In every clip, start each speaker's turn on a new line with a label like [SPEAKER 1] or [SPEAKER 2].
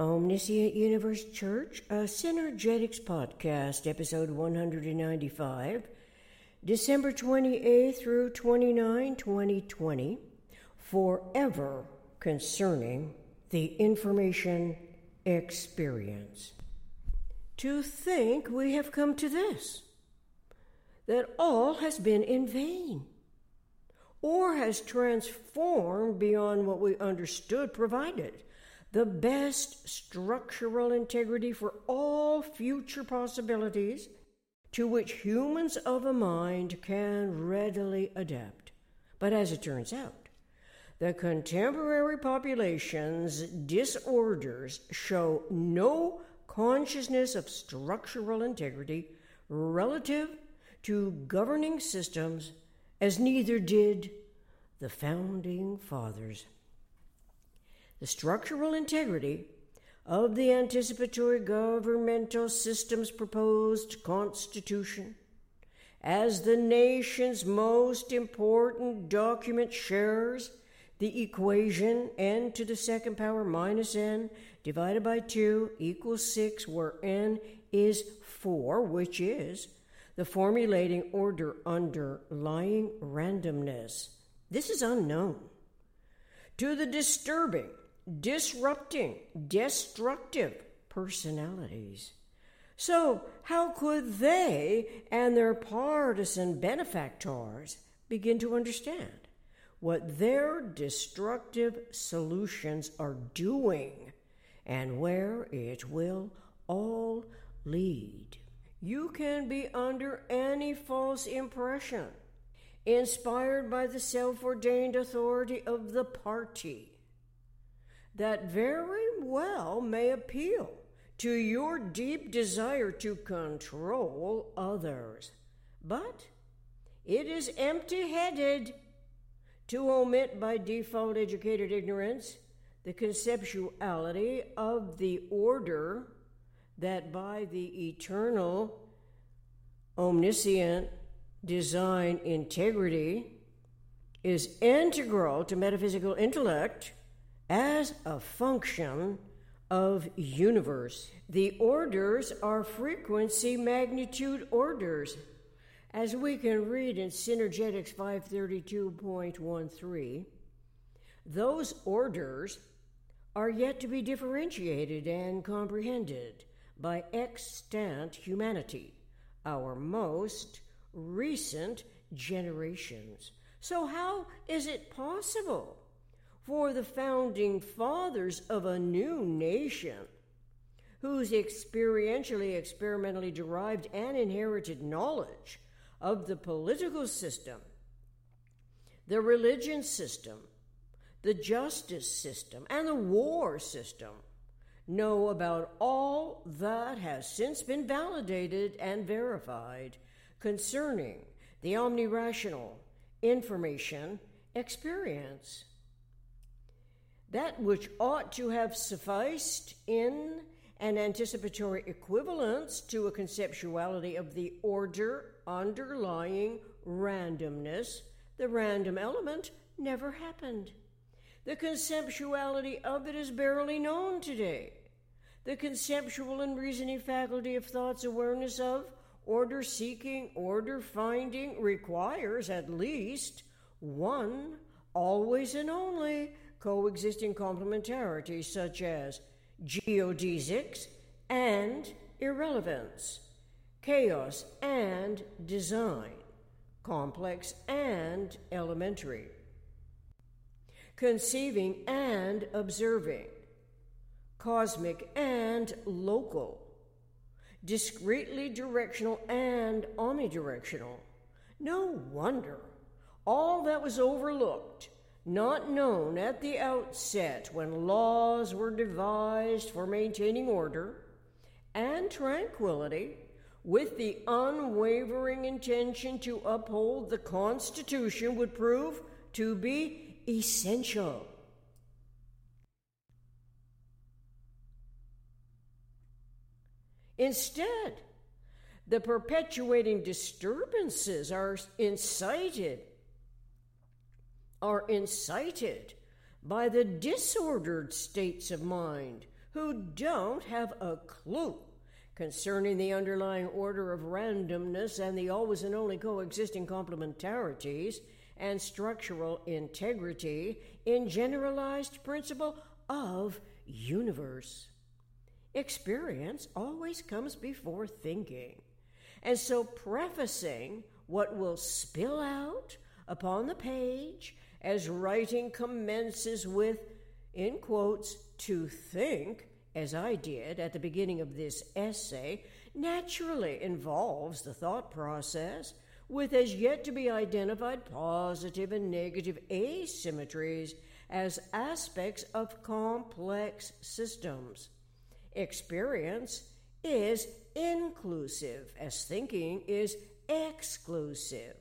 [SPEAKER 1] Omniscient Universe Church, a Synergetics podcast, episode 195, December 28 through 29, 2020, forever concerning the information experience. To think we have come to this, that all has been in vain, or has transformed beyond what we understood provided the best structural integrity for all future possibilities to which humans of a mind can readily adapt. But as it turns out, the contemporary population's disorders show no consciousness of structural integrity relative to governing systems, as neither did the founding fathers the structural integrity of the anticipatory governmental system's proposed constitution as the nation's most important document shares the equation n to the second power minus n divided by 2 equals 6 where n is 4 which is the formulating order underlying randomness. This is unknown. To the disturbing disrupting, destructive personalities. So, how could they and their partisan benefactors begin to understand what their destructive solutions are doing and where it will all lead? You can be under any false impression, inspired by the self ordained authority of the party that very well may appeal to your deep desire to control others. But it is empty headed to omit by default educated ignorance the conceptuality of the order that by the eternal, omniscient design integrity is integral to metaphysical intellect as a function of universe. The orders are frequency magnitude orders. As we can read in Synergetics 532.13, those orders are yet to be differentiated and comprehended by extant humanity, our most recent generations. So, how is it possible for the founding fathers of a new nation whose experientially, experimentally derived, and inherited knowledge of the political system, the religion system, the justice system, and the war system know about all that has since been validated and verified concerning the omnirational information experience that which ought to have sufficed in an anticipatory equivalence to a conceptuality of the order underlying randomness, the random element, never happened. The conceptuality of it is barely known today. The conceptual and reasoning faculty of thought's awareness of, order seeking, order finding requires at least one, always and only, coexisting complementarity such as geodesics and irrelevance, chaos and design, complex and elementary, conceiving and observing, cosmic and local, discretely directional and omnidirectional. No wonder all that was overlooked not known at the outset when laws were devised for maintaining order and tranquility with the unwavering intention to uphold the Constitution would prove to be essential. Instead, the perpetuating disturbances are incited are incited by the disordered states of mind who don't have a clue concerning the underlying order of randomness and the always and only coexisting complementarities and structural integrity in generalized principle of universe. Experience always comes before thinking. And so, prefacing what will spill out upon the page as writing commences with, in quotes, to think, as I did at the beginning of this essay, naturally involves the thought process with as yet to be identified positive and negative asymmetries as aspects of complex systems. Experience is inclusive, as thinking is exclusive.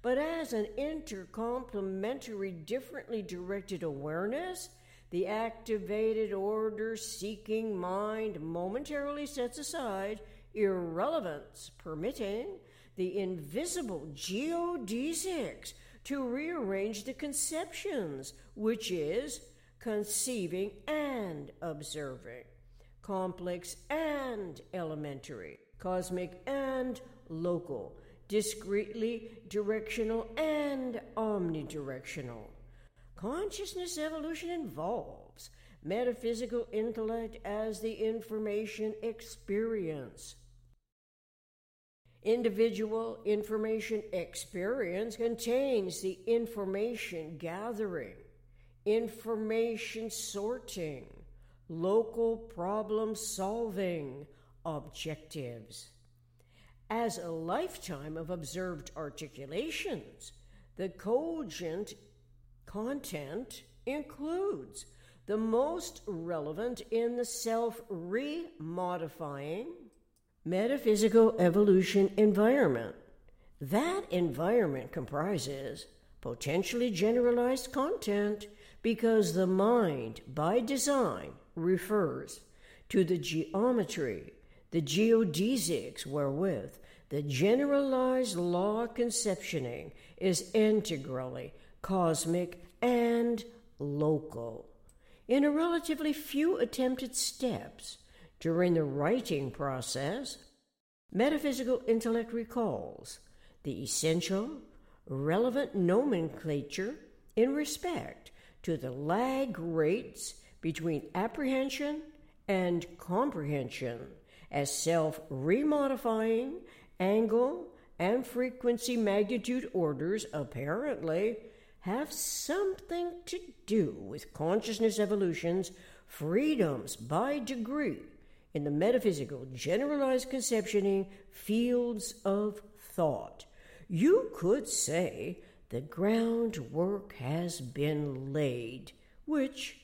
[SPEAKER 1] But as an intercomplementary, differently directed awareness, the activated order seeking mind momentarily sets aside irrelevance, permitting the invisible geodesics to rearrange the conceptions, which is conceiving and observing, complex and elementary, cosmic and local, discretely directional and omnidirectional. Consciousness evolution involves metaphysical intellect as the information experience Individual information experience contains the information gathering, information sorting, local problem solving objectives. As a lifetime of observed articulations, the cogent content includes the most relevant in the self remodifying metaphysical evolution environment. That environment comprises potentially generalized content because the mind, by design, refers to the geometry, the geodesics wherewith the generalized law conceptioning is integrally cosmic and local. In a relatively few attempted steps, during the writing process, metaphysical intellect recalls the essential, relevant nomenclature in respect to the lag rates between apprehension and comprehension as self remodifying angle and frequency magnitude orders apparently have something to do with consciousness evolution's freedoms by degree in the metaphysical, generalized conceptioning fields of thought. You could say the groundwork has been laid, which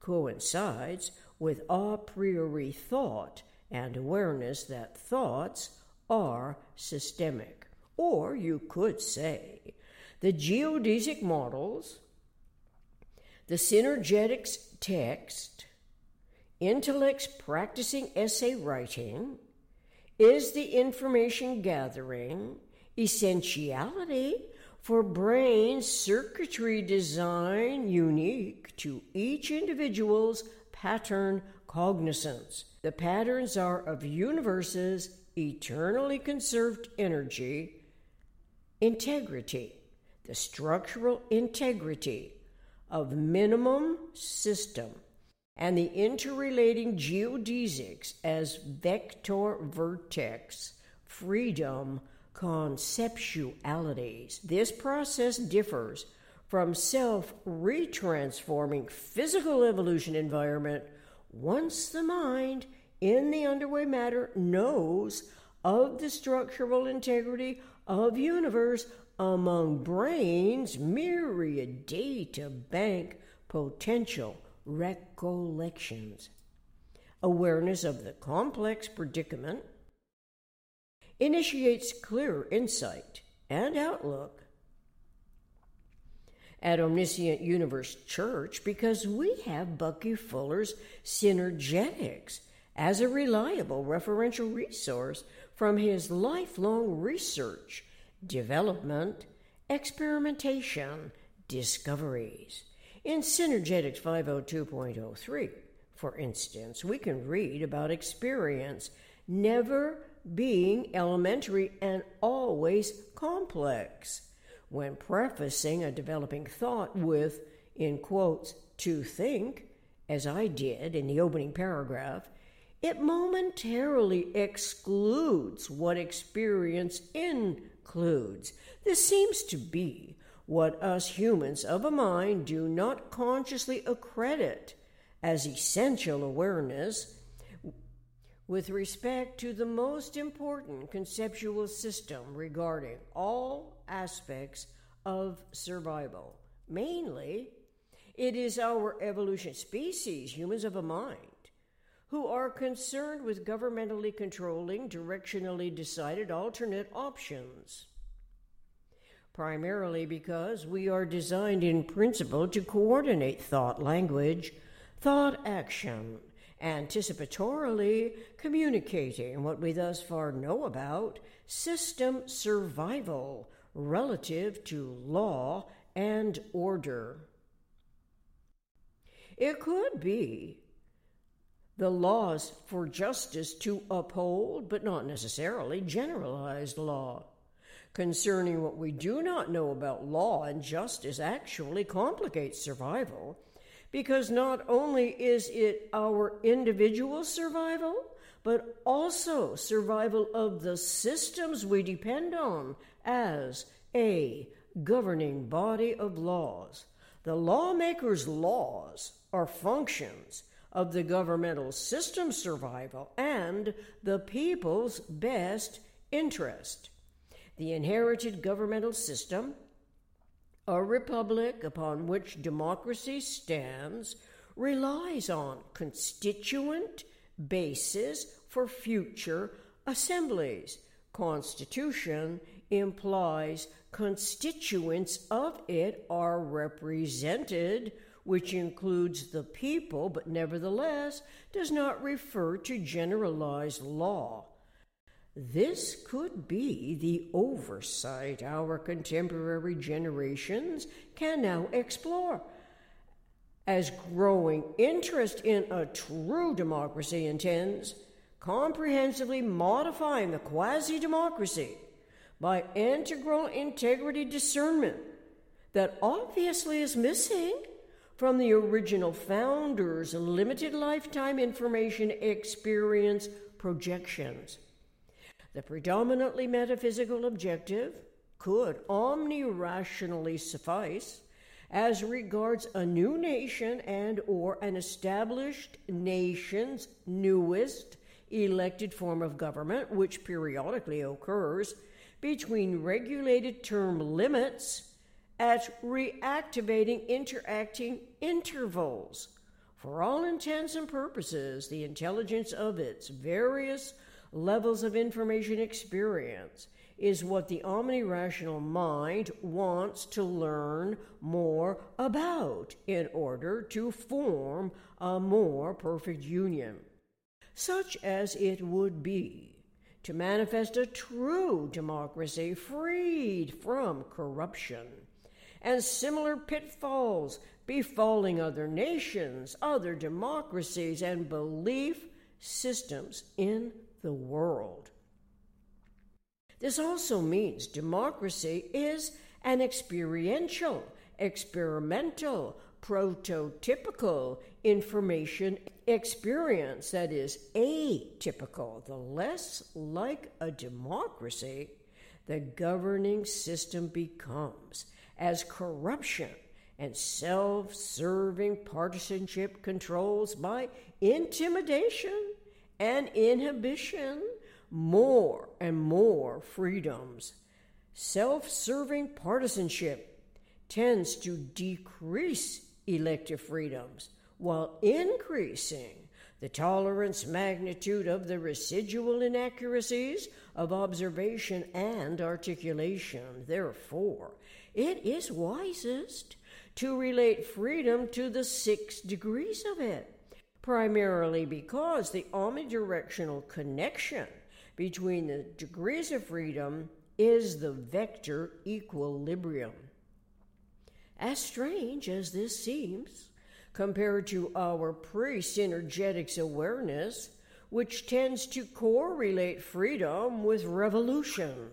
[SPEAKER 1] coincides with a priori thought and awareness that thoughts are systemic. Or you could say the geodesic models, the synergetics text, intellect's practicing essay writing is the information gathering essentiality for brain circuitry design unique to each individual's pattern cognizance. The patterns are of universe's eternally conserved energy, integrity, the structural integrity of minimum system and the interrelating geodesics as vector vertex, freedom, conceptualities. This process differs from self retransforming physical evolution environment once the mind in the underway matter knows of the structural integrity of universe among brains myriad data bank potential recollections, awareness of the complex predicament, initiates clear insight and outlook at Omniscient Universe Church because we have Bucky Fuller's Synergetics as a reliable referential resource from his lifelong research, development, experimentation, discoveries. In Synergetics 502.03, For instance, we can read about experience never being elementary and always complex. When prefacing a developing thought with, in quotes, to think, as I did in the opening paragraph, it momentarily excludes what experience includes. This seems to be what us humans of a mind do not consciously accredit as essential awareness with respect to the most important conceptual system regarding all aspects of survival. Mainly, it is our evolution species, humans of a mind, who are concerned with governmentally controlling, directionally decided alternate options. Primarily because we are designed in principle to coordinate thought language, thought action, anticipatorily communicating what we thus far know about system survival relative to law and order. It could be the laws for justice to uphold, but not necessarily generalized law. Concerning what we do not know about law and justice actually complicates survival because not only is it our individual survival, but also survival of the systems we depend on as a governing body of laws. The lawmaker's laws are functions of the governmental system survival and the people's best interest. The inherited governmental system, a republic upon which democracy stands, relies on constituent basis for future assemblies. Constitution implies constituents of it are represented which includes the people, but nevertheless does not refer to generalized law. This could be the oversight our contemporary generations can now explore. As growing interest in a true democracy intends, comprehensively modifying the quasi democracy by integral integrity discernment that obviously is missing from the original founders' limited lifetime information experience projections. The predominantly metaphysical objective could omni-rationally suffice as regards a new nation and or an established nation's newest elected form of government which periodically occurs between regulated term limits at reactivating interacting intervals. For all intents and purposes, the intelligence of its various levels of information experience is what the omni-rational mind wants to learn more about in order to form a more perfect union, such as it would be to manifest a true democracy freed from corruption and similar pitfalls befalling other nations, other democracies, and belief systems in the world. This also means democracy is an experiential, experimental, prototypical information experience that is atypical. The less like a democracy the governing system becomes as corruption and self serving partisanship controls by intimidation and inhibition more and more freedoms. Self serving partisanship tends to decrease elective freedoms while increasing the tolerance magnitude of the residual inaccuracies of observation and articulation. Therefore, it is wisest to relate freedom to the six degrees of it, primarily because the omnidirectional connection between the degrees of freedom is the vector equilibrium. As strange as this seems, compared to our pre synergetics awareness, which tends to correlate freedom with revolution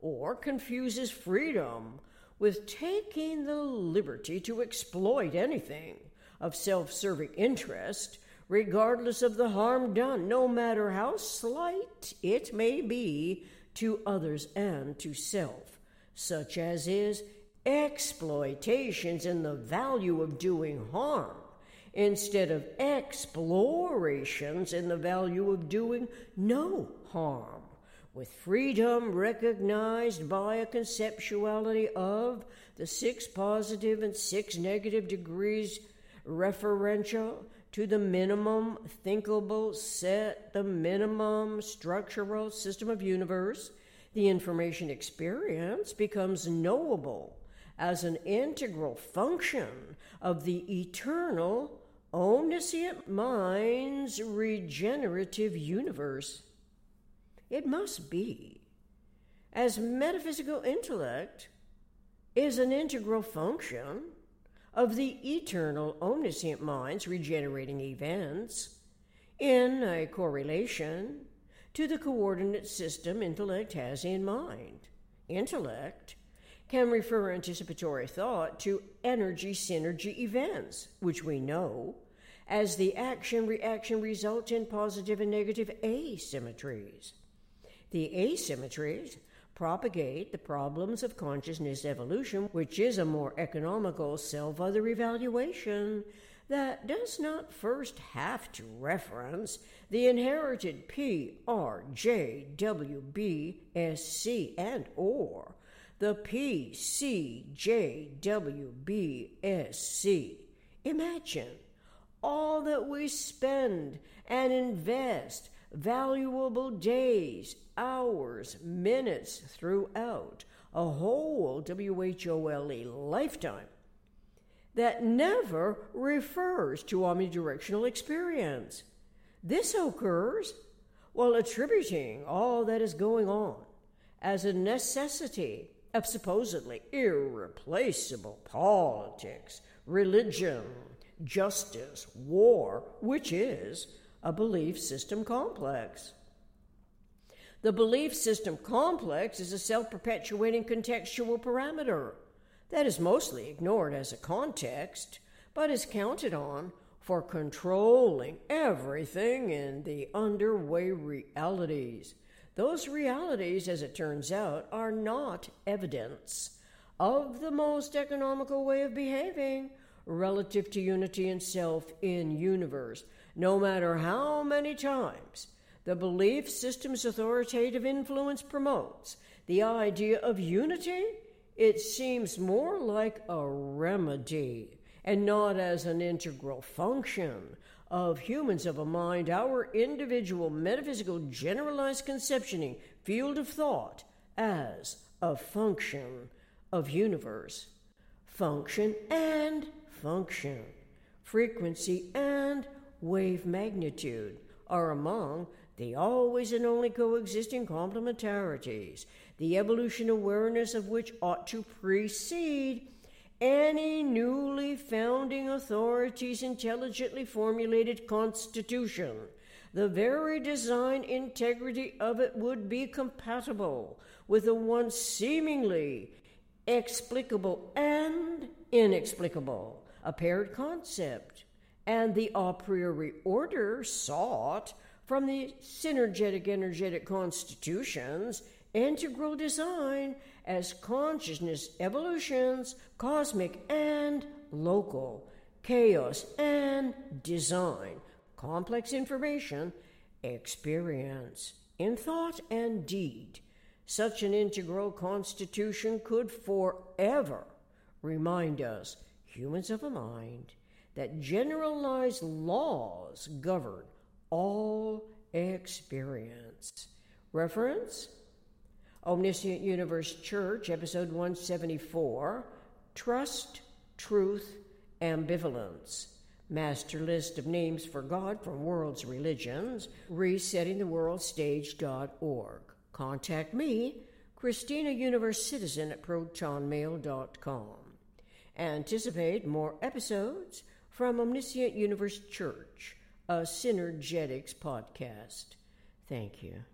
[SPEAKER 1] or confuses freedom with taking the liberty to exploit anything of self serving interest, regardless of the harm done, no matter how slight it may be to others and to self, such as is exploitations in the value of doing harm instead of explorations in the value of doing no harm, with freedom recognized by a conceptuality of the six positive and six negative degrees referential to the minimum thinkable set, the minimum structural system of universe, the information experience becomes knowable as an integral function of the eternal omniscient mind's regenerative universe. It must be, as metaphysical intellect is an integral function of the eternal omniscient mind's regenerating events in a correlation to the coordinate system intellect has in mind. Intellect can refer anticipatory thought to energy synergy events, which we know as the action reaction result in positive and negative asymmetries. The asymmetries propagate the problems of consciousness evolution, which is a more economical self other evaluation that does not first have to reference the inherited P, R, J, W, B, S, C, and or the P, C, J, W, B, S, C. Imagine all that we spend and invest valuable days, hours, minutes throughout a whole WHOLE lifetime that never refers to omnidirectional experience. This occurs while attributing all that is going on as a necessity of supposedly irreplaceable politics, religion, justice, war, which is a belief system complex. The belief system complex is a self perpetuating contextual parameter that is mostly ignored as a context, but is counted on for controlling everything in the underway realities. Those realities, as it turns out, are not evidence of the most economical way of behaving relative to unity and self in universe, no matter how many times the belief system's authoritative influence promotes the idea of unity, it seems more like a remedy and not as an integral function of humans of a mind, our individual metaphysical generalized conceptioning field of thought as a function of universe. Function and function, frequency, and wave magnitude are among the always and only coexisting complementarities, the evolution awareness of which ought to precede any newly founding authority's intelligently formulated constitution. The very design integrity of it would be compatible with the once seemingly explicable and inexplicable a paired concept, and the a priori order sought from the synergetic energetic constitutions integral design as consciousness evolutions, cosmic and local, chaos and design, complex information, experience, in thought and deed. Such an integral constitution could forever remind us humans of a mind, that generalized laws govern all experience. Reference Omniscient Universe Church, episode 174 Trust, Truth, Ambivalence. Master list of names for God from world's religions, resettingtheworldstage.org. Contact me, Christina Universe Citizen at protonmail.com. Anticipate more episodes from Omniscient Universe Church, a Synergetics podcast. Thank you.